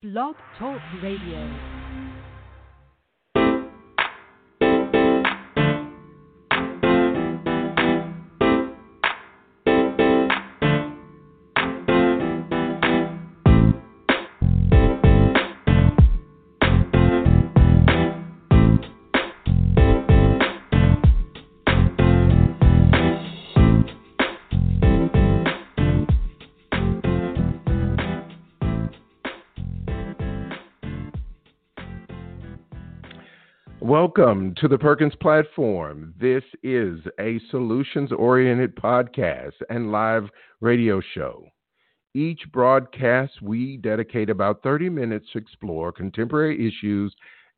Blog Talk Radio. Welcome to the Perkins platform. This is a solutions oriented podcast and live radio show. Each broadcast, we dedicate about 30 minutes to explore contemporary issues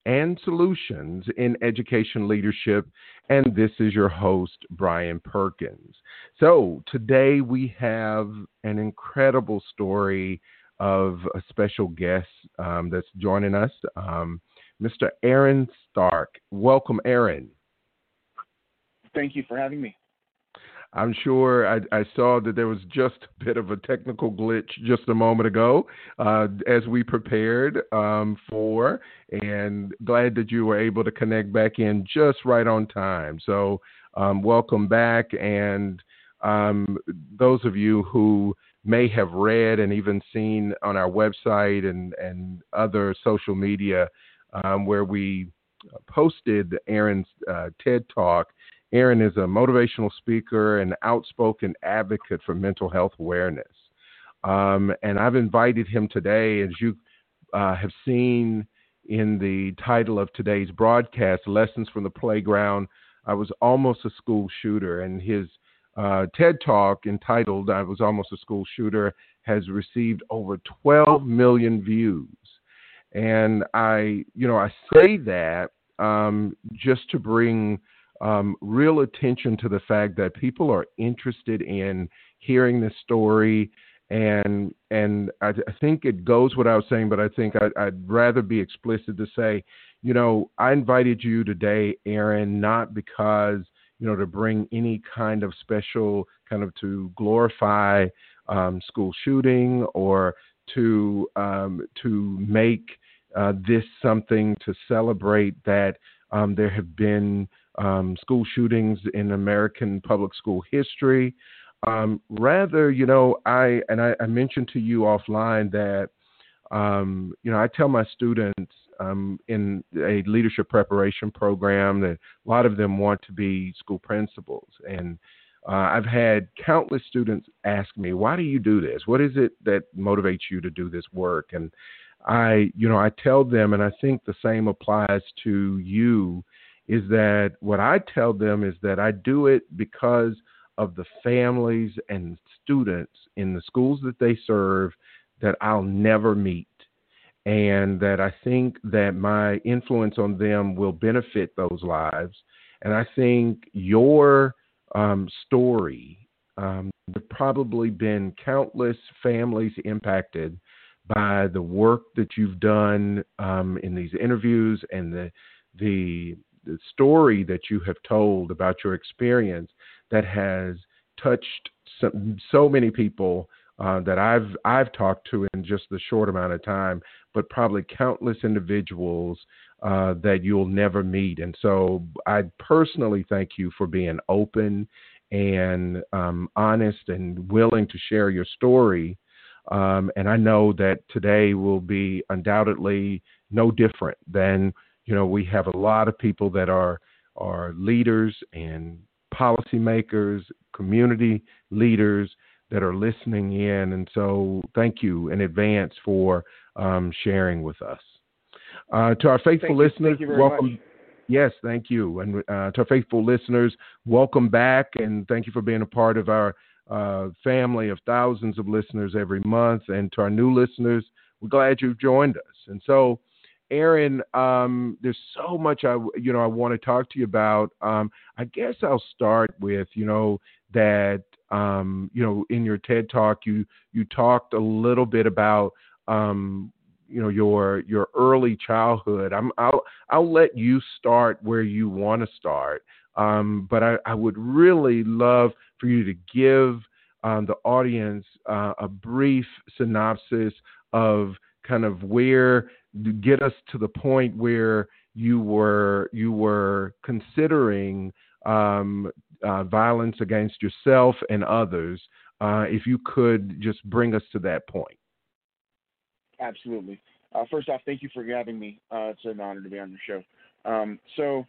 and solutions in education leadership. And this is your host, Brian Perkins. So today we have an incredible story of a special guest um, that's joining us. Um, Mr. Aaron Stark. Welcome, Aaron. Thank you for having me. I'm sure I, I, saw that there was just a bit of a technical glitch just a moment ago uh, as we prepared um, for, and glad that you were able to connect back in just right on time. So, um, welcome back. And um, those of you who may have read and even seen on our website and, and other social media um, where we posted Aaron's uh, TED Talk. Aaron is a motivational speaker and outspoken advocate for mental health awareness. Um, and I've invited him today, as you uh, have seen in the title of today's broadcast, Lessons from the Playground. I was almost a school shooter, and his uh, TED Talk entitled I Was Almost a School Shooter has received over 12 million views. And I, you know, I say that um, just to bring um, real attention to the fact that people are interested in hearing this story. And and I, I think it goes without saying, but I think I, I'd rather be explicit to say, you know, I invited you today, Aaron, not because you know to bring any kind of special kind of to glorify um, school shooting or to um, to make uh, this something to celebrate that um, there have been um, school shootings in American public school history. Um, rather, you know, I and I, I, mentioned to you offline that um, you know I tell my students um, in a leadership preparation program that a lot of them want to be school principals and. Uh, I've had countless students ask me, "Why do you do this? What is it that motivates you to do this work?" And I, you know, I tell them, and I think the same applies to you, is that what I tell them is that I do it because of the families and students in the schools that they serve that I'll never meet. And that I think that my influence on them will benefit those lives. And I think your um, story, um, there probably been countless families impacted by the work that you've done um, in these interviews and the, the the story that you have told about your experience that has touched so, so many people uh, that I've I've talked to in just the short amount of time, but probably countless individuals uh, that you'll never meet. And so I personally thank you for being open and um, honest and willing to share your story um, and I know that today will be undoubtedly no different than you know we have a lot of people that are are leaders and policymakers, community leaders that are listening in. And so thank you in advance for um, sharing with us. Uh, to our faithful thank listeners, you. You welcome. Much. Yes, thank you. And uh, to our faithful listeners, welcome back and thank you for being a part of our uh, family of thousands of listeners every month. And to our new listeners, we're glad you've joined us. And so, Aaron, um, there's so much I you know I want to talk to you about. Um, I guess I'll start with you know that um, you know in your TED talk you you talked a little bit about um, you know your your early childhood. I'm I'll I'll let you start where you want to start. Um, but I, I, would really love for you to give um, the audience uh, a brief synopsis of kind of where get us to the point where you were you were considering um, uh, violence against yourself and others. Uh, if you could just bring us to that point. Absolutely. Uh, first off, thank you for having me. Uh, it's an honor to be on your show. Um, so,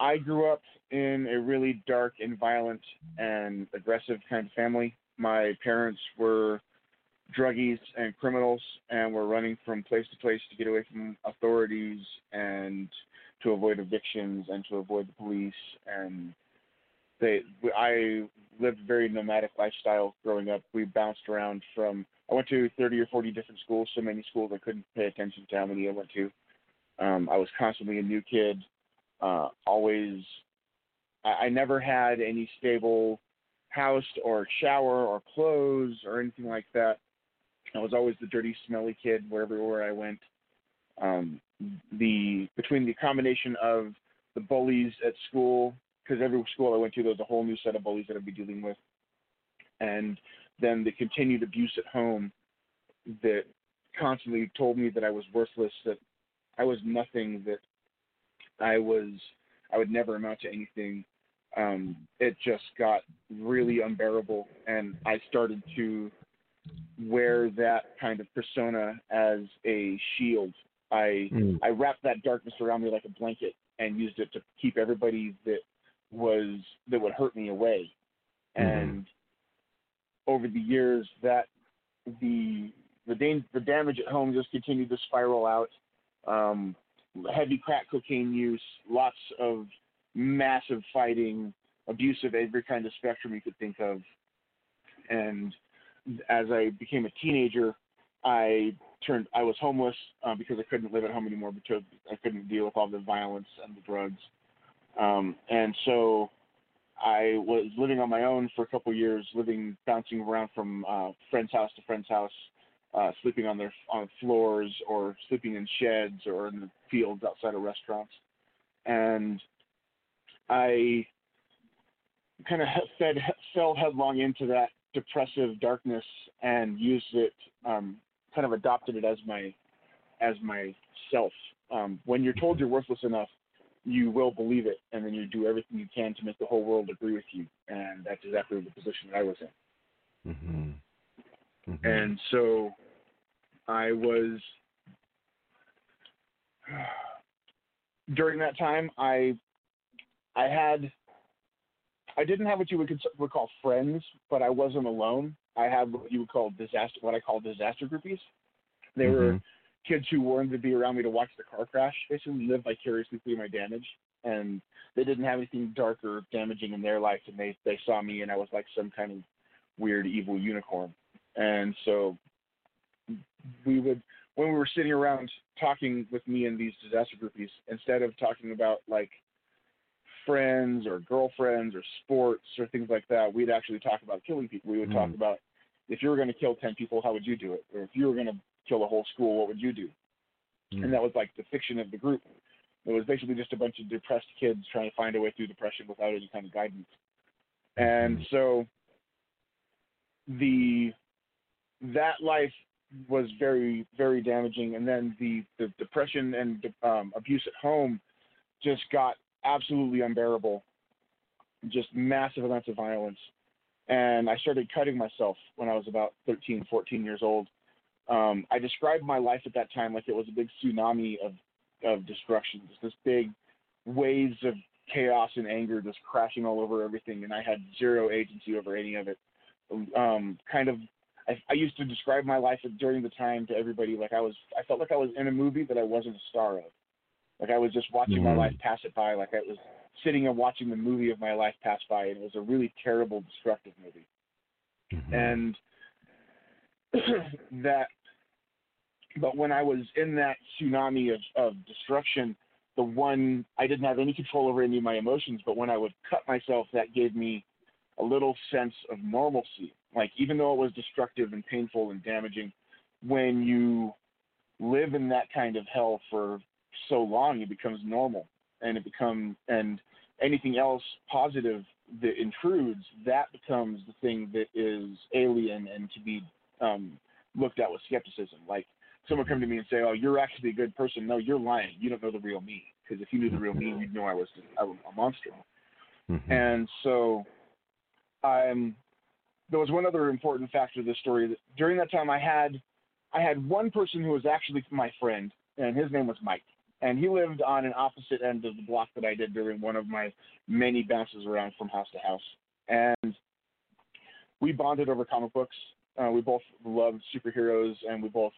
I grew up in a really dark and violent and aggressive kind of family. My parents were druggies and criminals and were running from place to place to get away from authorities and to avoid evictions and to avoid the police and they I lived a very nomadic lifestyle growing up. We bounced around from I went to 30 or 40 different schools, so many schools I couldn't pay attention to how many I went to. Um, I was constantly a new kid. Uh, always, I, I never had any stable house or shower or clothes or anything like that. I was always the dirty, smelly kid wherever I went. Um, the between the combination of the bullies at school, because every school I went to, there was a whole new set of bullies that I'd be dealing with, and then the continued abuse at home that constantly told me that I was worthless, that I was nothing, that I was I would never amount to anything. Um, it just got really unbearable, and I started to wear that kind of persona as a shield. I mm. I wrapped that darkness around me like a blanket and used it to keep everybody that was that would hurt me away. Mm-hmm. And over the years, that the the, da- the damage at home just continued to spiral out. Um, heavy crack cocaine use, lots of massive fighting, abuse of every kind of spectrum you could think of, and as I became a teenager, I turned. I was homeless uh, because I couldn't live at home anymore because I couldn't deal with all the violence and the drugs. Um, and so I was living on my own for a couple years, living bouncing around from uh, friend's house to friend's house, uh, sleeping on their on floors or sleeping in sheds or in the fields outside of restaurants. And I kind of fed fell headlong into that depressive darkness and used it, um, kind of adopted it as my as myself. Um, when you're told you're worthless enough, you will believe it, and then you do everything you can to make the whole world agree with you, and that's exactly the position that I was in. Mm-hmm. Mm-hmm. And so, I was during that time. I I had I didn't have what you would, would call friends, but I wasn't alone. I had what you would call disaster, what I call disaster groupies. They mm-hmm. were kids who wanted to be around me to watch the car crash, basically live vicariously through my damage. And they didn't have anything dark or damaging in their life, and they they saw me, and I was like some kind of weird evil unicorn. And so we would, when we were sitting around talking with me and these disaster groupies, instead of talking about like friends or girlfriends or sports or things like that, we'd actually talk about killing people. We would mm. talk about if you were going to kill 10 people, how would you do it? Or if you were going to kill a whole school, what would you do? Mm. And that was like the fiction of the group. It was basically just a bunch of depressed kids trying to find a way through depression without any kind of guidance. And mm. so the that life was very very damaging and then the the depression and um, abuse at home just got absolutely unbearable, just massive amounts of violence. And I started cutting myself when I was about 13, 14 years old. Um, I described my life at that time like it was a big tsunami of, of destruction, just this big waves of chaos and anger just crashing all over everything, and I had zero agency over any of it. Um, kind of, I, I used to describe my life during the time to everybody like I was, I felt like I was in a movie that I wasn't a star of. Like I was just watching mm-hmm. my life pass it by, like I was sitting and watching the movie of my life pass by, and it was a really terrible, destructive movie. Mm-hmm. And that, but when I was in that tsunami of, of destruction, the one I didn't have any control over any of my emotions, but when I would cut myself, that gave me a little sense of normalcy. Like even though it was destructive and painful and damaging, when you live in that kind of hell for so long, it becomes normal, and it becomes and anything else positive that intrudes, that becomes the thing that is alien and to be um, looked at with skepticism. Like someone come to me and say, "Oh, you're actually a good person." No, you're lying. You don't know the real me. Because if you knew the real me, you'd know I was I was a monster. Mm-hmm. And so, I'm. There was one other important factor to this story. That during that time, I had, I had one person who was actually my friend, and his name was Mike, and he lived on an opposite end of the block that I did during one of my many bounces around from house to house, and we bonded over comic books. Uh, we both loved superheroes, and we both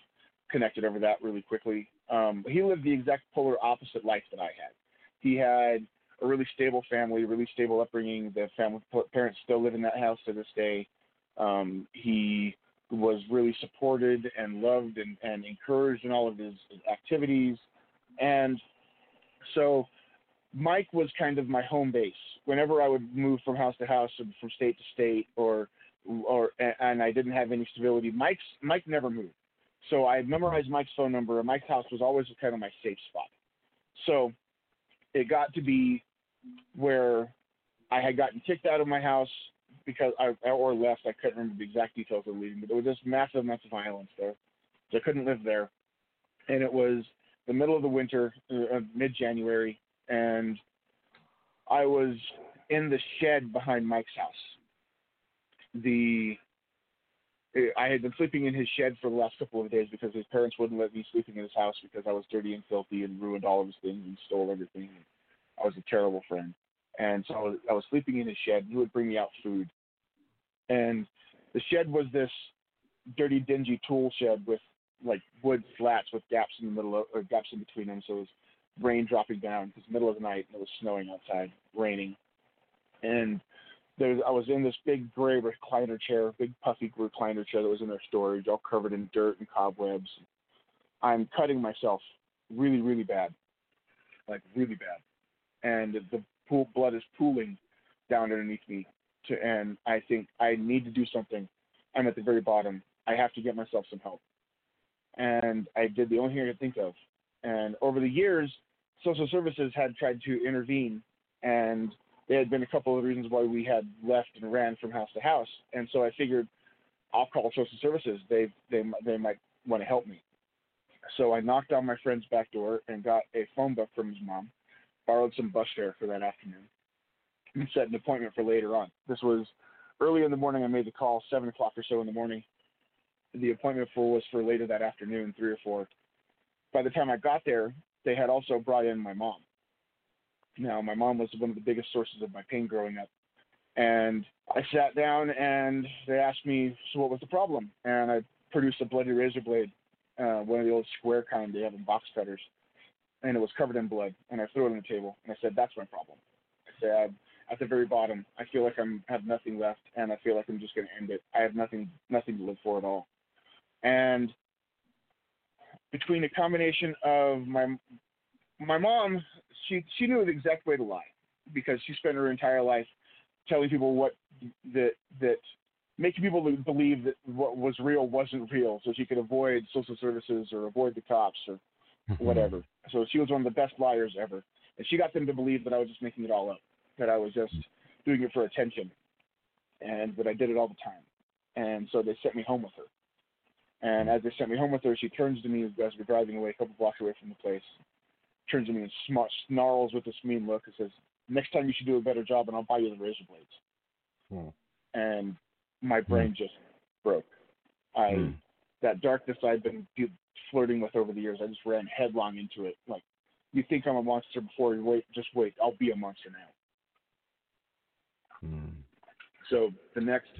connected over that really quickly. Um, he lived the exact polar opposite life that I had. He had a really stable family, really stable upbringing. The family parents still live in that house to this day. Um, he was really supported and loved and, and encouraged in all of his activities. And so Mike was kind of my home base. Whenever I would move from house to house, or from state to state, or or and I didn't have any stability, Mike's Mike never moved. So I memorized Mike's phone number, and Mike's house was always kind of my safe spot. So it got to be where I had gotten kicked out of my house because I or left. I couldn't remember the exact details of leaving, but there was just massive amounts of violence there. So I couldn't live there, and it was the middle of the winter, uh, mid January, and I was in the shed behind Mike's house. The Uh, I had been sleeping in his shed for the last couple of days because his parents wouldn't let me sleeping in his house because I was dirty and filthy and ruined all of his things and stole everything. I was a terrible friend. And so I was, I was sleeping in his shed. He would bring me out food. And the shed was this dirty, dingy tool shed with like wood slats with gaps in the middle of, or gaps in between them. So it was rain dropping down because middle of the night and it was snowing outside, raining. And there was, I was in this big gray recliner chair, big puffy recliner chair that was in their storage, all covered in dirt and cobwebs. I'm cutting myself really, really bad, like really bad, and the pool blood is pooling down underneath me. To and I think I need to do something. I'm at the very bottom. I have to get myself some help. And I did the only thing I could think of. And over the years, social services had tried to intervene and there had been a couple of reasons why we had left and ran from house to house, and so I figured I'll call social services. They they they might want to help me. So I knocked on my friend's back door and got a phone book from his mom, borrowed some bus fare for that afternoon, and set an appointment for later on. This was early in the morning. I made the call, seven o'clock or so in the morning. The appointment for was for later that afternoon, three or four. By the time I got there, they had also brought in my mom. Now, my mom was one of the biggest sources of my pain growing up. And I sat down and they asked me, so what was the problem? And I produced a bloody razor blade, uh, one of the old square kind they have in box cutters. And it was covered in blood. And I threw it on the table. And I said, that's my problem. I said, at the very bottom, I feel like I'm have nothing left, and I feel like I'm just going to end it. I have nothing, nothing to live for at all. And between a combination of my my mom she she knew the exact way to lie because she spent her entire life telling people what that that making people believe that what was real wasn't real, so she could avoid social services or avoid the cops or mm-hmm. whatever. So she was one of the best liars ever, and she got them to believe that I was just making it all up, that I was just doing it for attention, and that I did it all the time. And so they sent me home with her. And as they sent me home with her, she turns to me as we're driving away a couple blocks away from the place, turns to me and smart, snarls with this mean look and says, "Next time you should do a better job, and I'll buy you the razor blades." Hmm. And my hmm. brain hmm. just broke. I hmm. that darkness I'd been flirting with over the years, I just ran headlong into it. Like, you think I'm a monster before you wait, just wait, I'll be a monster now. Hmm. So the next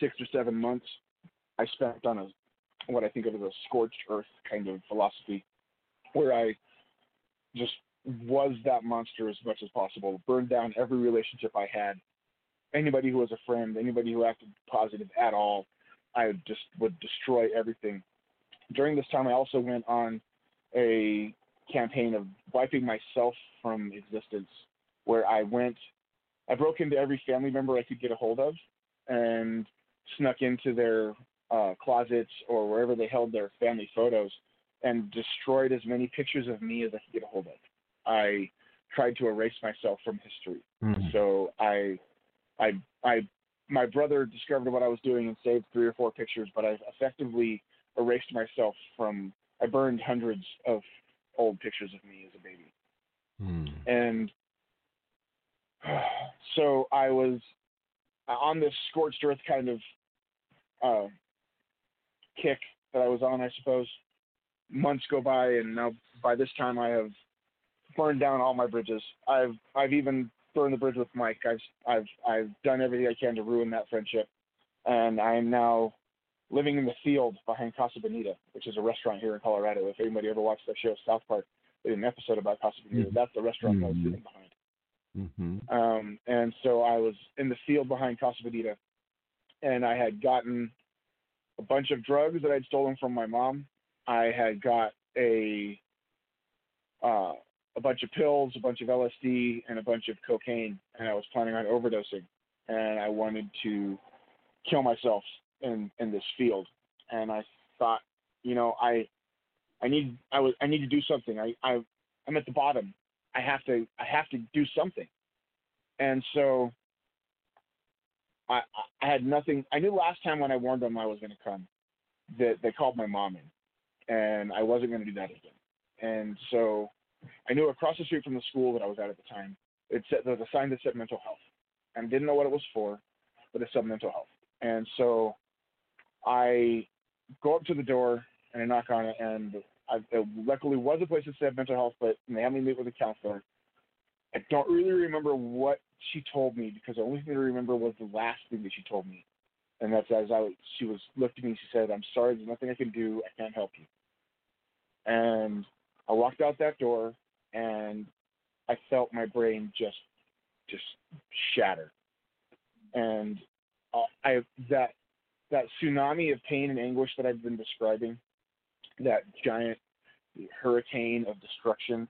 six or seven months, I spent on a what I think of as a scorched earth kind of philosophy, where I just was that monster as much as possible. Burned down every relationship I had. Anybody who was a friend, anybody who acted positive at all, I just would destroy everything. During this time, I also went on a campaign of wiping myself from existence, where I went, I broke into every family member I could get a hold of, and snuck into their uh, closets or wherever they held their family photos and destroyed as many pictures of me as I could get a hold of. I tried to erase myself from history. Mm-hmm. So I, I, I, my brother discovered what I was doing and saved three or four pictures, but I effectively erased myself from. I burned hundreds of old pictures of me as a baby, Hmm. and so I was on this scorched earth kind of uh, kick that I was on, I suppose. Months go by, and now by this time I have burned down all my bridges. I've I've even burned the bridge with Mike. I've I've I've done everything I can to ruin that friendship, and I am now living in the field behind Casa Bonita, which is a restaurant here in Colorado. If anybody ever watched that show South Park, they did an episode about Casa Bonita. Mhm. That's the restaurant I was Mhm. sitting behind. Mm-hmm. Um, and so I was in the field behind Casa Bonita, and I had gotten a bunch of drugs that I'd stolen from my mom. I had got a uh, a bunch of pills, a bunch of LSD, and a bunch of cocaine, and I was planning on overdosing. And I wanted to kill myself in in this field. And I thought, you know, I I need I was I need to do something. I, I I'm at the bottom. I have to I have to do something. And so I I had nothing I knew last time when I warned them I was gonna come that they called my mom in and I wasn't gonna do that again. And so I knew across the street from the school that I was at at the time, it said there was a sign that said mental health. And didn't know what it was for, but it said mental health. And so I go up to the door and I knock on it and I, it luckily was a place that said mental health, but they had me meet with a counselor. I don't really remember what she told me because the only thing I remember was the last thing that she told me, and that's as I she was looked at me. She said, "I'm sorry, there's nothing I can do. I can't help you." And I walked out that door, and I felt my brain just just shatter, and uh, I that that tsunami of pain and anguish that I've been describing, that giant hurricane of destruction,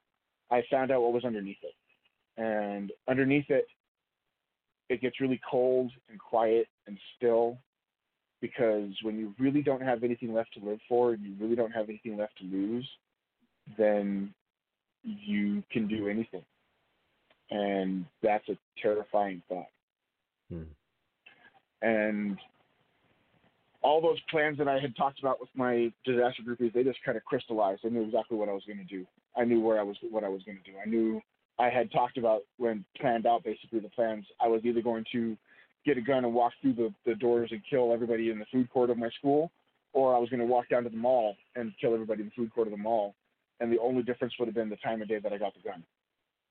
I found out what was underneath it. And underneath it, it gets really cold and quiet and still because when you really don't have anything left to live for and you really don't have anything left to lose, then you can do anything. And that's a terrifying thought. Hmm. And all those plans that I had talked about with my disaster groupies, they just kind of crystallized. I knew exactly what I was going to do. I knew where I was, what I was going to do. I knew I had talked about when planned out basically the plans. I was either going to get a gun and walk through the, the doors and kill everybody in the food court of my school, or I was going to walk down to the mall and kill everybody in the food court of the mall. And the only difference would have been the time of day that I got the gun.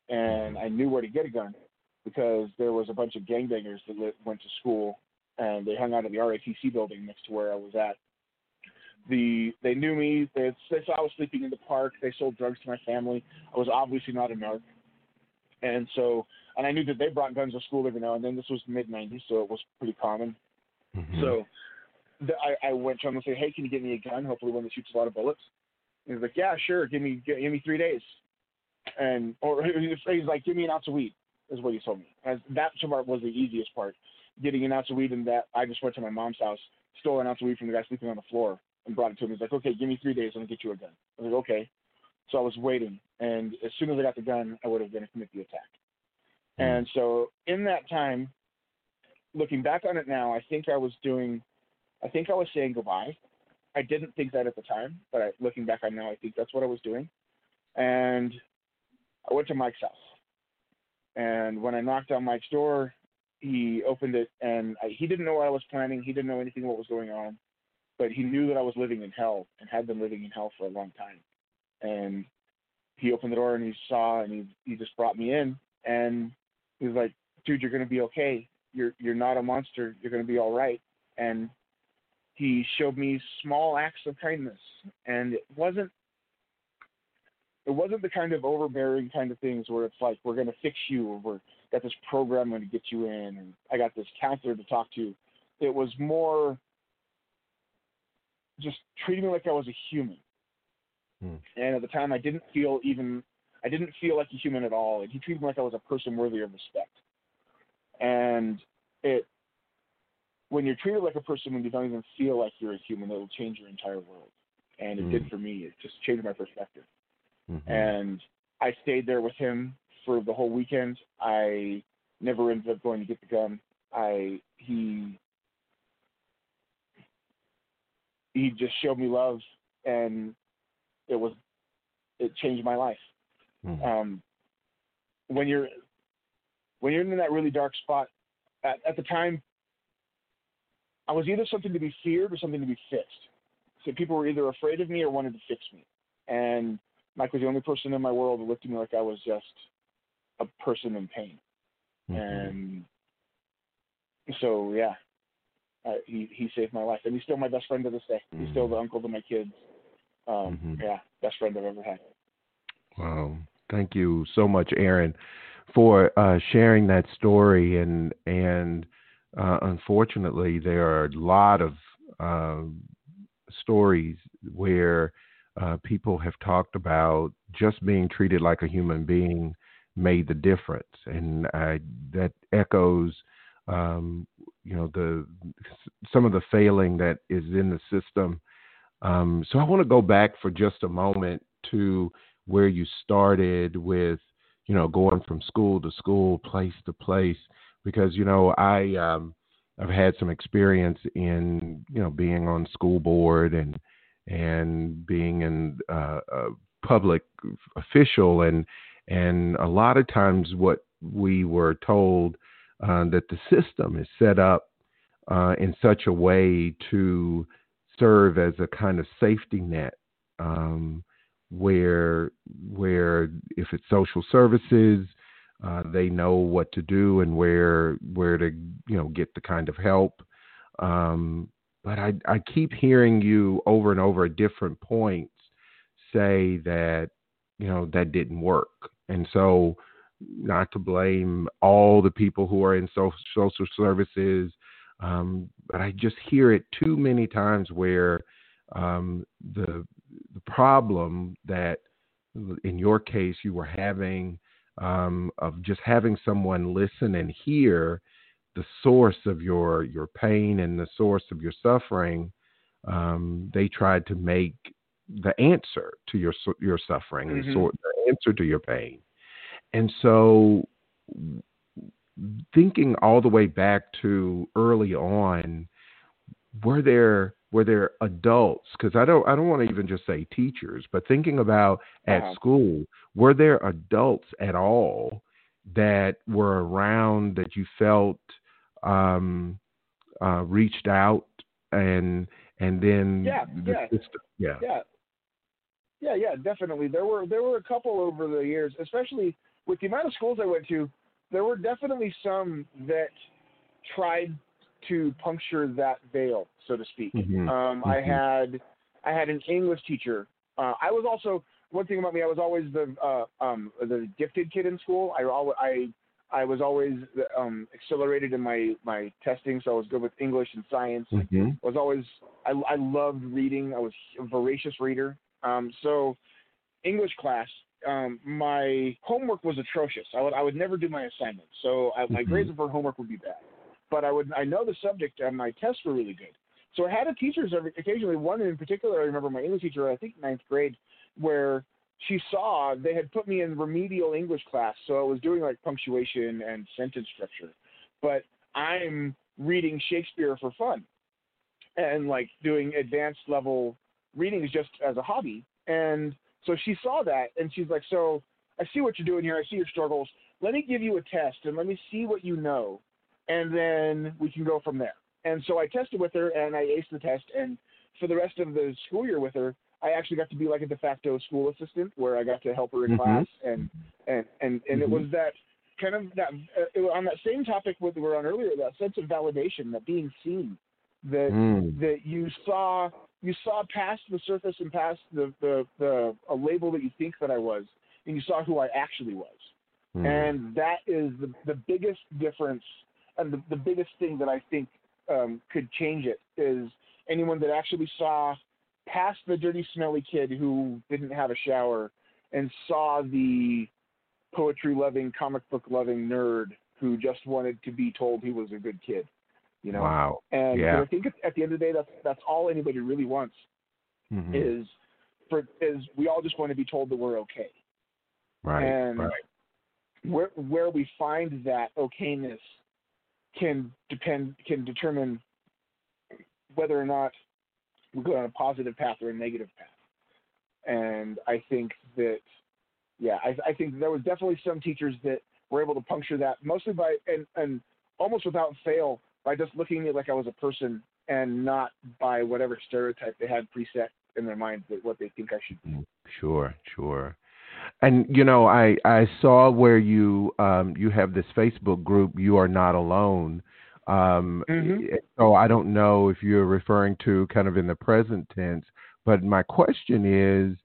And I knew where to get a gun because there was a bunch of gangbangers that li- went to school and they hung out at the RATC building next to where I was at. The they knew me. They, they saw I was sleeping in the park. They sold drugs to my family. I was obviously not a narc, and so and I knew that they brought guns to school every now and then. This was mid '90s, so it was pretty common. Mm-hmm. So the, I, I went to him and said, "Hey, can you get me a gun? Hopefully one that shoots a lot of bullets." And he's like, "Yeah, sure. Give me give, give me three days." And or he's like, "Give me an ounce of weed," is what he told me. As that part was the easiest part, getting an ounce of weed. And that I just went to my mom's house, stole an ounce of weed from the guy sleeping on the floor, and brought it to him. He's like, "Okay, give me three days. I'm gonna get you a gun." I was like, "Okay." So I was waiting, and as soon as I got the gun, I would have gonna commit the attack. Hmm. And so in that time, looking back on it now, I think I was doing, I think I was saying goodbye. I didn't think that at the time, but I, looking back on now, I think that's what I was doing. And I went to Mike's house. And when I knocked on Mike's door, he opened it, and I, he didn't know what I was planning. He didn't know anything what was going on, but he knew that I was living in hell and had been living in hell for a long time. And he opened the door and he saw, and he he just brought me in, and he was like, "Dude, you're gonna be okay. You're you're not a monster. You're gonna be all right." And he showed me small acts of kindness, and it wasn't it wasn't the kind of overbearing kind of things where it's like we're gonna fix you or we're got this program going to get you in and I got this counselor to talk to. It was more just treating me like I was a human. Hmm. And at the time I didn't feel even I didn't feel like a human at all. And he treated me like I was a person worthy of respect. And it when you're treated like a person when you don't even feel like you're a human, it'll change your entire world. And it Hmm. did for me. It just changed my perspective Mm-hmm. and I stayed there with him for the whole weekend. I never ended up going to get the gun. I he he just showed me love, and it was it changed my life. Mm. Um, when you're when you're in that really dark spot, at, at the time, I was either something to be feared or something to be fixed. So people were either afraid of me or wanted to fix me, and Mike was the only person in my world who looked at me like I was just a person in pain. Mhm. And so, yeah, uh, he he saved my life, and he's still my best friend to this day. He's still Mhm. the uncle to my kids. Um, Mhm. Yeah, best friend I've ever had. Wow. Thank you so much, Aaron, for uh, sharing that story. And and uh, unfortunately, there are a lot of um, stories where uh, people have talked about just being treated like a human being made the difference, and I, that echoes, um, you know, the some of the failing that is in the system. Um, so I want to go back for just a moment to where you started with, you know, going from school to school, place to place, because you know I um, I've had some experience in you know being on school board and and being in uh, a public official. And and a lot of times what we were told uh, that the system is set up uh, in such a way to serve as a kind of safety net um, where where if it's social services uh, they know what to do and where where to you know get the kind of help. Um, but I, I keep hearing you over and over at different points say that you know that didn't work. And so not to blame all the people who are in social, social services um, but I just hear it too many times where um, the the problem that in your case you were having um, of just having someone listen and hear the source of your your pain and the source of your suffering, um, they tried to make the answer to your your suffering and Mhm. sort the answer to your pain. And so, thinking all the way back to early on, were there were there adults? Because I don't I don't want to even just say teachers, but thinking about at Uh-huh. school, were there adults at all that were around that you felt um, uh, reached out and and then Yeah, the yeah. system, yeah, Yeah. Yeah, yeah, definitely. There were there were a couple over the years, especially with the amount of schools I went to. There were definitely some that tried to puncture that veil, so to speak. Mhm. Um, I Mhm. had I had an English teacher. Uh, I was also one thing about me. I was always the uh, um, the gifted kid in school. I I I was always um, accelerated in my my testing, so I was good with English and science. Mhm. was always I, I loved reading. I was a voracious reader. Um, so English class, um, my homework was atrocious. I would I would never do my assignments, so I, my Mhm. grades for homework would be bad. But I would I know the subject and my tests were really good. So I had a teachers occasionally. One in particular, I remember my English teacher. I think ninth grade, where she saw they had put me in remedial English class, so I was doing like punctuation and sentence structure, but I'm reading Shakespeare for fun and like doing advanced level readings just as a hobby. And so she saw that and she's like, So I see what you're doing here. I see your struggles. Let me give you a test and let me see what you know. And then we can go from there. And so I tested with her and I aced the test. And for the rest of the school year with her, I actually got to be like a de facto school assistant where I got to help her in Mhm. class. And, and, and, and it Mhm. was that kind of that uh, it on that same topic we were on earlier, that sense of validation, that being seen, that Mm. that you saw you saw past the surface and past the the, the a label that you think that I was, and you saw who I actually was. Mm. And that is the the biggest difference and the, the biggest thing that I think um, could change it is anyone that actually saw past the dirty, smelly kid who didn't have a shower and saw the poetry loving, comic book loving nerd who just wanted to be told he was a good kid. You know, wow. and Yeah. I think at, the end of the day, that's that's all anybody really wants Mhm. is for is we all just want to be told that we're okay. right. and right. where where we find that okayness can depend can determine whether or not we go on a positive path or a negative path. And I think that, yeah, I, I think there was definitely some teachers that were able to puncture that mostly by and and almost without fail by just looking at me like I was a person and not by whatever stereotype they had preset in their mind that what they think I should be. Mm, sure, sure. And you know, I I saw where you um you have this Facebook group. You are not alone. Um, Mhm. So I don't know if you're referring to kind of in the present tense, but my question is,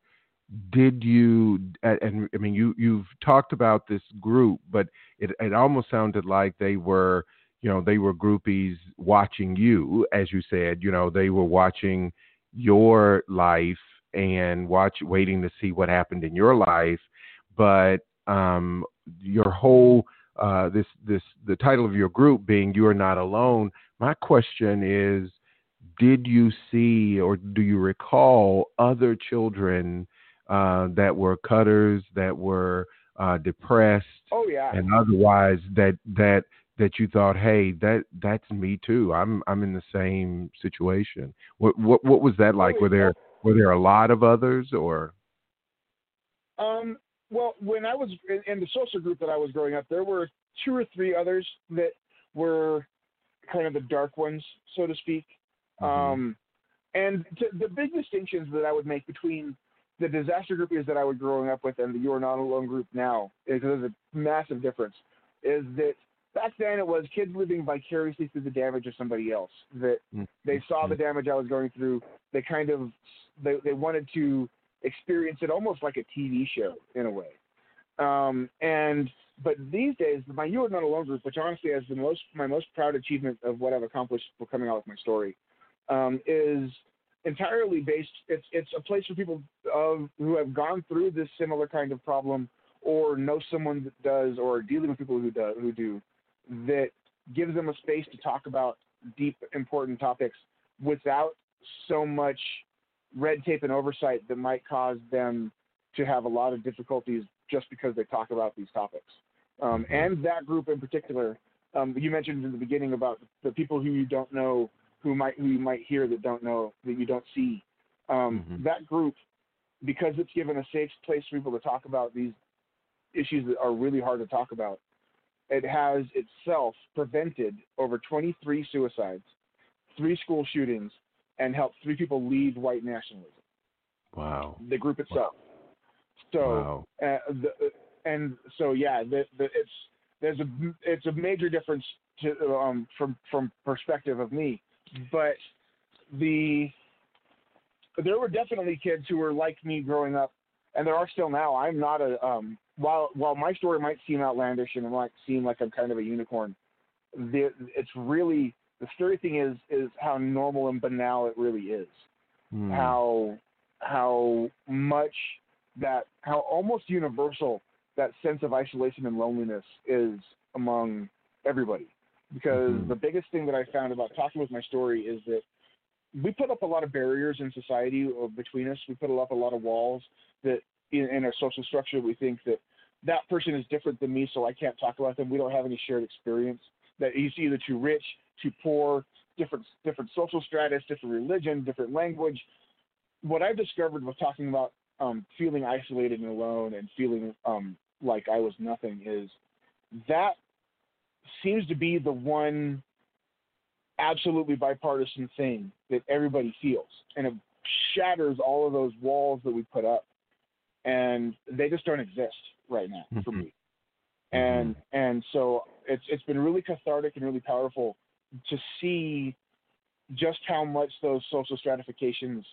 did you? And, I mean, you you've talked about this group, but it it almost sounded like they were, you know, they were groupies watching you, as you said. You know, they were watching your life and watch waiting to see what happened in your life but um your whole uh this this the title of your group being you are not alone my question is did you see or do you recall other children uh that were cutters that were uh depressed Oh yeah. and otherwise that that that you thought, hey, that that's me too. I'm I'm in the same situation. What what what was that like? Were there were there a lot of others or? Um, well, when I was in, in the social group that I was growing up, there were two or three others that were kind of the dark ones, so to speak. Mhm. Um, and t- the big distinctions that I would make between the disaster groupies that I was growing up with and the You Are Not Alone group now, is there's a massive difference, is that back then it was kids living vicariously through the damage of somebody else. That Mhm. they saw the damage I was going through. They kind of they, they wanted to experience it almost like a TV show in a way. Um, and but these days, my You Are Not Alone group, which honestly is the most my most proud achievement of what I've accomplished for coming out with my story, um, is entirely based. It's it's a place for people of who have gone through this similar kind of problem, or know someone that does, or are dealing with people who do who do, that gives them a space to talk about deep, important topics without so much red tape and oversight that might cause them to have a lot of difficulties just because they talk about these topics. Um, and that group in particular, um, you mentioned in the beginning about the people who you don't know, who might who you might hear that don't know that you don't see. Um, Mhm. That group, because it's given a safe place for people to talk about these issues that are really hard to talk about, it has itself prevented over 23 suicides, three school shootings, and helped three people leave white nationalism. Wow. The group itself. So Wow. uh, the, and so yeah, the, the, it's there's a it's a major difference to um, from from perspective of me, but the there were definitely kids who were like me growing up, and there are still now. I'm not a um, while while my story might seem outlandish and it might seem like I'm kind of a unicorn, the, it's really the scary thing is is how normal and banal it really is Hmm. how how much that how almost universal that sense of isolation and loneliness is among everybody because Mhm. the biggest thing that i found about talking with my story is that we put up a lot of barriers in society uh, between us we put up a lot of walls that in, in our social structure we think that that person is different than me so i can't talk about them. We don't have any shared experience. That he's either too rich too poor different different social stratus, different religion, different language. What I've discovered with talking about um, feeling isolated and alone and feeling um, like I was nothing is that seems to be the one absolutely bipartisan thing that everybody feels, and it shatters all of those walls that we put up, and they just don't exist right now for Mhm. me. And and so it's it's been really cathartic and really powerful to see just how much those social stratifications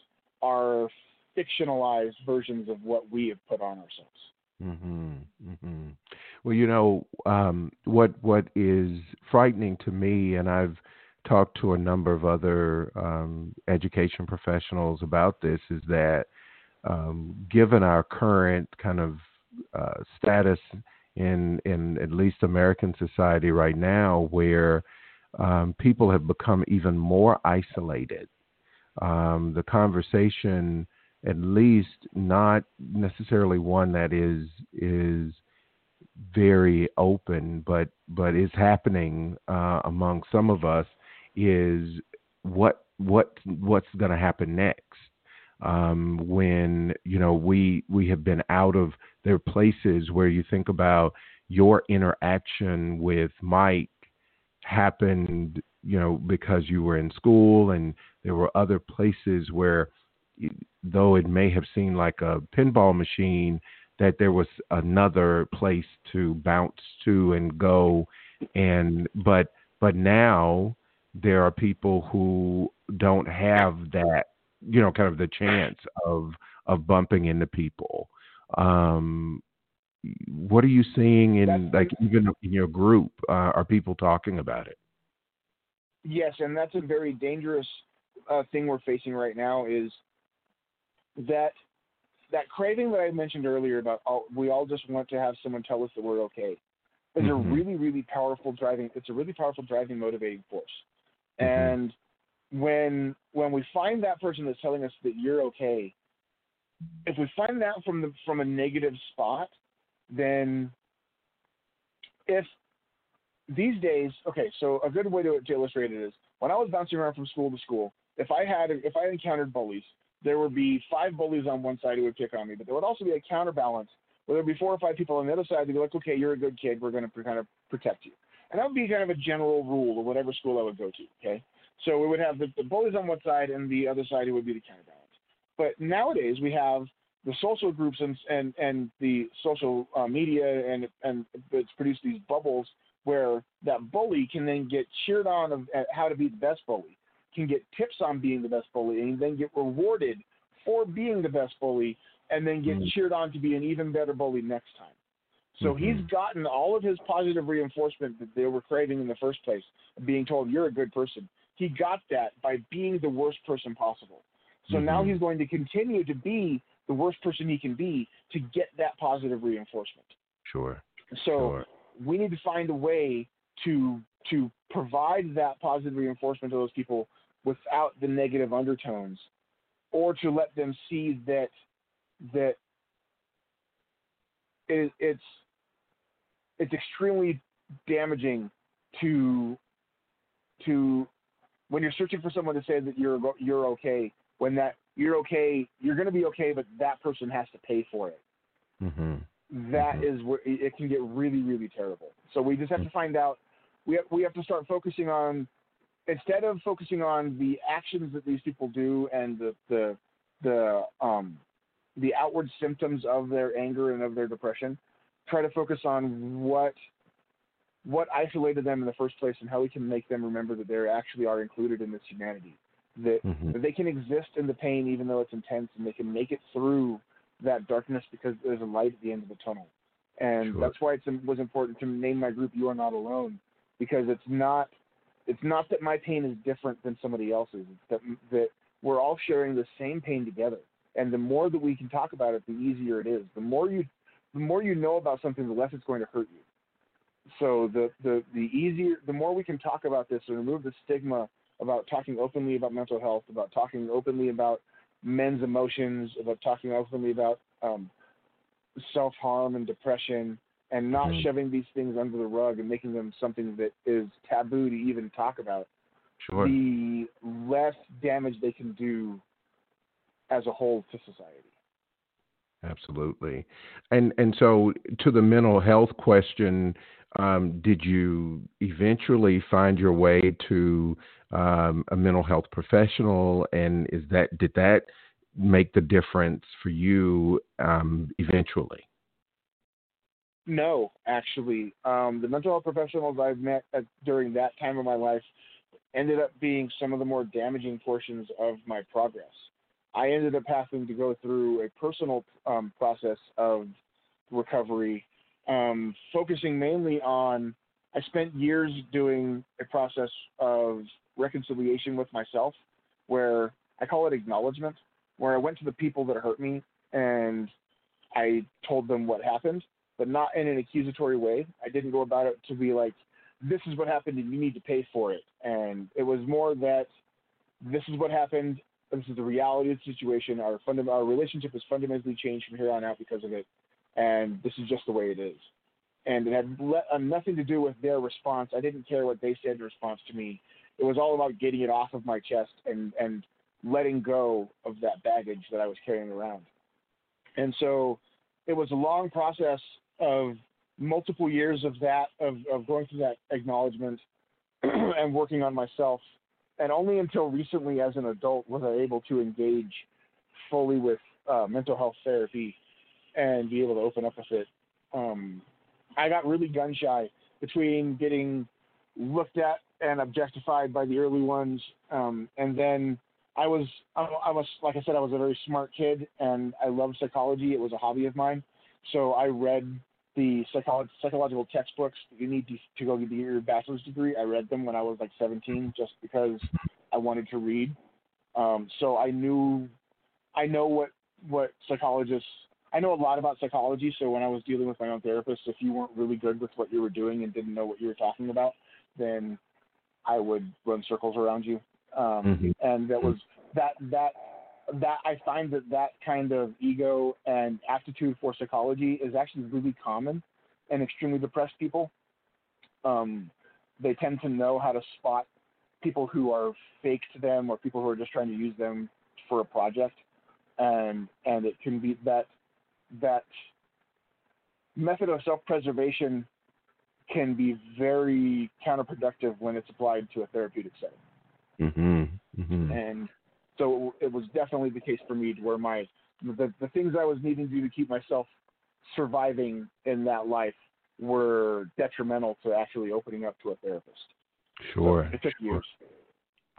are fictionalized versions of what we have put on ourselves. hmm hmm Well, you know um, what what is frightening to me, and I've talked to a number of other um, education professionals about this, is that um, given our current kind of uh, status in in at least American society right now, where um, people have become even more isolated. Um, the conversation, at least, not necessarily one that is is very open, but but is happening uh, among some of us, is what what what's going to happen next um, when you know we we have been out of there places where you think about your interaction with Mike happened you know because you were in school and there were other places where though it may have seemed like a pinball machine that there was another place to bounce to and go and but but now there are people who don't have that you know kind of the chance of of bumping into people um what are you seeing in That's- like even in your group uh, are people talking about it Yes, and that's a very dangerous uh, thing we're facing right now. Is that that craving that I mentioned earlier about all, we all just want to have someone tell us that we're okay is Mhm. a really really powerful driving. It's a really powerful driving motivating force. Mhm. And when when we find that person that's telling us that you're okay, if we find that from the from a negative spot, then if these days, okay, so a good way to, to illustrate it is when I was bouncing around from school to school, if I had if I encountered bullies, there would be five bullies on one side who would pick on me, but there would also be a counterbalance where there would be four or five people on the other side who'd be like, okay, you're a good kid, we're going to kind of protect you. And that would be kind of a general rule of whatever school I would go to, okay? So we would have the, the bullies on one side and the other side who would be the counterbalance. But nowadays we have the social groups and and, and the social uh, media and and it's produced these bubbles where that bully can then get cheered on of at how to be the best bully, can get tips on being the best bully, and then get rewarded for being the best bully, and then get Mhm. cheered on to be an even better bully next time. So Mhm. he's gotten all of his positive reinforcement that they were craving in the first place, being told you're a good person. He got that by being the worst person possible. So now Mhm. he's going to continue to be the worst person he can be to get that positive reinforcement. sure So sure we need to find a way to to provide that positive reinforcement to those people without the negative undertones, or to let them see that that it, it's it's extremely damaging to to when you're searching for someone to say that you're you're okay when that you're okay you're going to be okay but that person has to pay for it mhm that Mhm. is where it it can get really, really terrible. So we just have to find out. We have, we have to start focusing on instead of focusing on the actions that these people do and the the the um the outward symptoms of their anger and of their depression. Try to focus on what what isolated them in the first place and how we can make them remember that they actually are included in this humanity. That mhm that they can exist in the pain even though it's intense and they can make it through that darkness because there's a light at the end of the tunnel. And Sure. that's why it was important to name my group you are not alone because it's not it's not that my pain is different than somebody else's. It's that that we're all sharing the same pain together. And the more that we can talk about it the easier it is. The more you the more you know about something the less it's going to hurt you so the the the easier the more we can talk about this and remove the stigma about talking openly about mental health about talking openly about men's emotions about talking openly about um, self harm and depression and not Mhm. shoving these things under the rug and making them something that is taboo to even talk about sure. the less damage they can do as a whole to society. Absolutely, and and so to the mental health question, um, did you eventually find your way to um, a mental health professional, and is that did that make the difference for you um, eventually? No, actually, um, the mental health professionals I've met at, during that time of my life ended up being some of the more damaging portions of my progress. I ended up having to go through a personal um, process of recovery, um, focusing mainly on. I spent years doing a process of reconciliation with myself, where I call it acknowledgement, where I went to the people that hurt me and I told them what happened but not in an accusatory way. I didn't go about it to be like, this is what happened and you need to pay for it. And it was more that this is what happened. This is the reality of the situation. Our our relationship has fundamentally changed from here on out because of it. And this is just the way it is. And it had le- uh, nothing to do with their response. I didn't care what they said in response to me. it was all about getting it off of my chest and and letting go of that baggage that I was carrying around. And so it was a long process of multiple years of that, of, of going through that acknowledgement and working on myself. And only until recently, as an adult, was I able to engage fully with uh, mental health therapy and be able to open up with it. Um, I got really gun shy between getting looked at and objectified by the early ones, um, and then I was I was like I said I was a very smart kid and I loved psychology. It was a hobby of mine, so I read the psycholo- psychological textbooks that you need to, to go get your bachelor's degree. I read them when I was like 17, just because I wanted to read. Um, so I knew I know what what psychologists I know a lot about psychology. So when I was dealing with my own therapist, if you weren't really good with what you were doing and didn't know what you were talking about, then I would run circles around you. Um, mm-hmm. And that was that that that I find that that kind of ego and aptitude for psychology is actually really common in extremely depressed people. Um, they tend to know how to spot people who are fake to them or people who are just trying to use them for a project, and and it can be that that method of self-preservation can be very counterproductive when it's applied to a therapeutic setting. Mm-hmm. Mm-hmm. And so it was definitely the case for me where my the, the things I was needing to do to keep myself surviving in that life were detrimental to actually opening up to a therapist. Sure. So it took sure. years.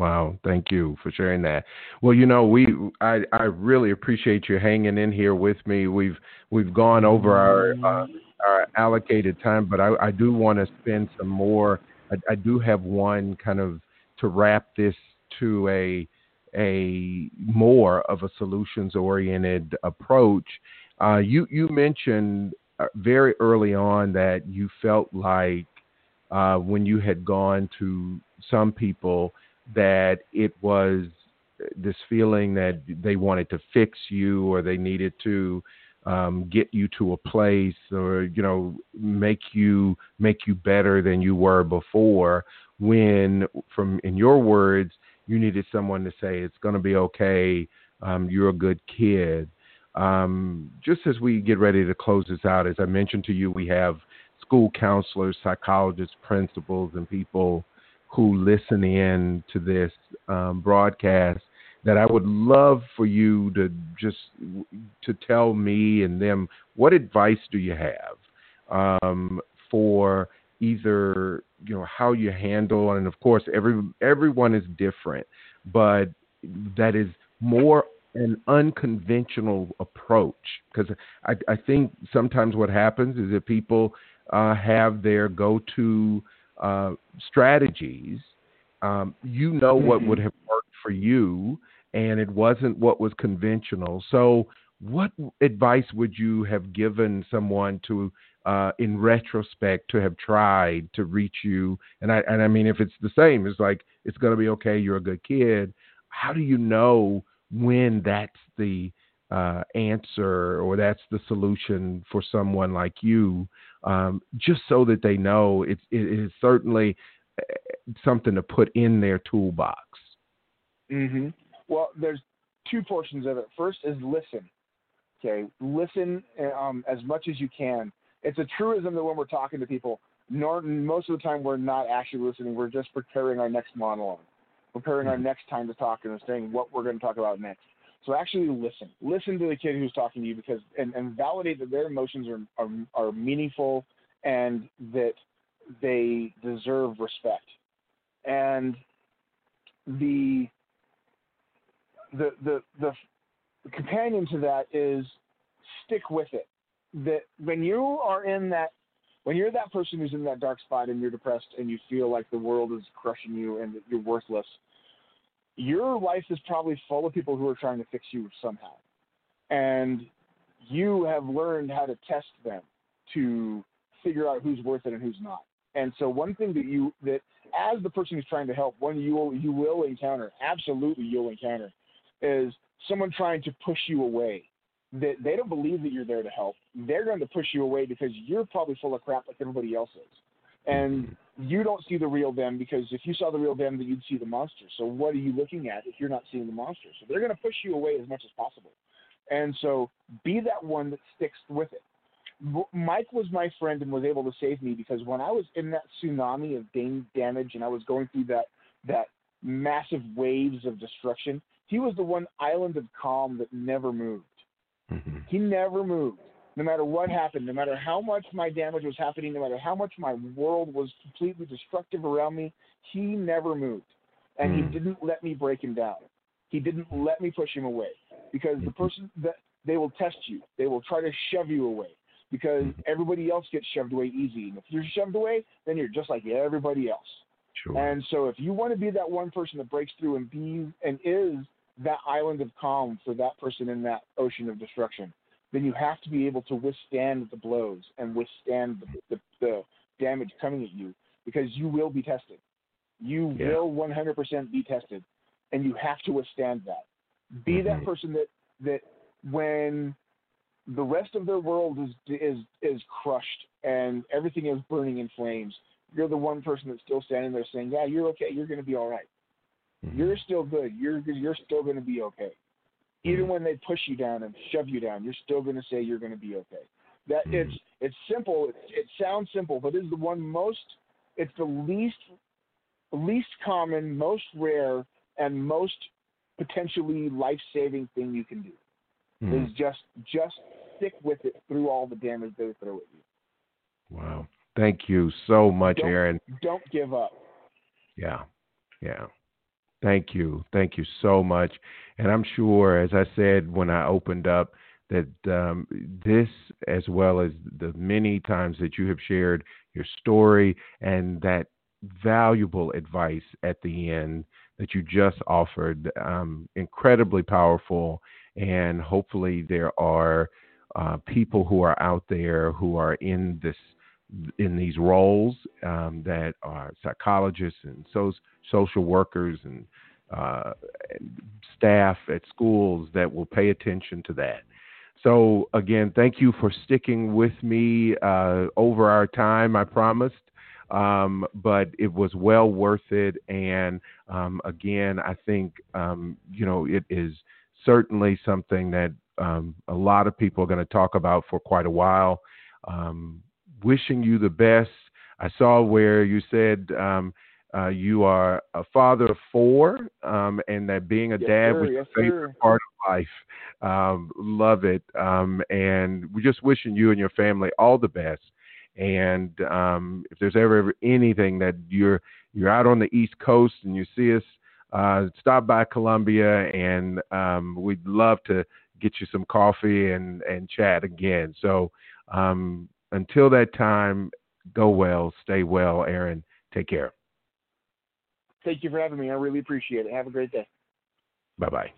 Wow, thank you for sharing that. Well, you know, we I I really appreciate you hanging in here with me. We've we've gone over our uh, our allocated time, but I, I do want to spend some more. I, I do have one kind of to wrap this to a a more of a solutions oriented approach. Uh, you you mentioned uh, very early on that you felt like uh, when you had gone to some people that it was this feeling that they wanted to fix you or they needed to um, get you to a place or you know make you make you better than you were before when from in your words you needed someone to say it's going to be okay. Um, you're a good kid. Um, just as we get ready to close this out as i mentioned to you we have school counselors psychologists principals and people who listen in to this um, broadcast that I would love for you to just to tell me and them what advice do you have um, for either you know how you handle and of course every everyone is different but that is more an unconventional approach. Because I, I think sometimes what happens is that people uh, have their go-to uh, strategies, um, you know mm-hmm. what would have worked for you, and it wasn't what was conventional. So, what advice would you have given someone to, uh, in retrospect, to have tried to reach you? And I and I mean, if it's the same, it's like it's going to be okay. You're a good kid. How do you know when that's the uh, answer or that's the solution for someone like you, um, just so that they know it's, it is certainly uh, something to put in their toolbox. Mm-hmm. Well, there's two portions of it. First is listen. Okay, listen um, as much as you can. It's a truism that when we're talking to people, nor, most of the time we're not actually listening. We're just preparing our next monologue, preparing our mm-hmm. next time to talk, and saying what we're going to talk about next. So actually listen. Listen to the kid who's talking to you because and, and validate that their emotions are, are are meaningful and that they deserve respect. And the the the the companion to that is stick with it. That when you are in that when you're that person who's in that dark spot and you're depressed and you feel like the world is crushing you and that you're worthless, your life is probably full of people who are trying to fix you somehow. And you have learned how to test them to figure out who's worth it and who's not. And so one thing that you that as the person who's trying to help, one you will you will encounter, absolutely you'll encounter, is someone trying to push you away. That they don't believe that you're there to help. They're going to push you away because you're probably full of crap like everybody else is. And you don't see the real them because if you saw the real them, then you'd see the monster. So what are you looking at if you're not seeing the monster? So they're going to push you away as much as possible. And so be that one that sticks with it. Mike was my friend and was able to save me because when I was in that tsunami of damage and I was going through that that massive waves of destruction, he was the one island of calm that never moved. Mm-hmm. He never moved no matter what happened, no matter how much my damage was happening, no matter how much my world was completely destructive around me, he never moved. And mm. he didn't let me break him down. He didn't let me push him away. Because the person that they will test you, they will try to shove you away. Because everybody else gets shoved away easy. And if you're shoved away, then you're just like everybody else. Sure. And so if you want to be that one person that breaks through and be and is that island of calm for that person in that ocean of destruction, then you have to be able to withstand the blows and withstand the, the, the damage coming at you because you will be tested. You yeah. will 100% be tested, and you have to withstand that. Be mm-hmm. that person that that when the rest of their world is is is crushed and everything is burning in flames, you're the one person that's still standing there saying, "Yeah, you're okay. You're going to be all right. mm-hmm. You're still good. You're you're still going to be okay." Even when they push you down and shove you down, you're still going to say you're going to be okay. That mm-hmm. it's it's simple. It, it sounds simple, but it's the one most. It's the least least common, most rare, and most potentially life saving thing you can do. Mm-hmm. Is just just stick with it through all the damage they throw at you. Wow. Thank you so much, don't, Aaron. Don't give up. Yeah. Yeah. Thank you. Thank you so much. And I'm sure, as I said when I opened up, that um, this, as well as the many times that you have shared your story and that valuable advice at the end that you just offered, um, incredibly powerful. And hopefully, there are uh, people who are out there who are in this in these roles um, that are psychologists and so, social workers and, uh, staff at schools that will pay attention to that. So, again, thank you for sticking with me uh, over our time, I promised. Um, but it was well worth it. And um, again, I think, um, you know, it is certainly something that um, a lot of people are going to talk about for quite a while. Um, wishing you the best. I saw where you said um, uh, you are a father of four, um, and that being a yes, dad sir, was yes, your favorite sir. part of life. Um, love it, um, and we're just wishing you and your family all the best. And um, if there's ever anything that you're you're out on the East Coast and you see us, uh, stop by Columbia, and um, we'd love to get you some coffee and and chat again. So um, until that time, go well, stay well, Aaron. Take care. Thank you for having me. I really appreciate it. Have a great day. Bye bye.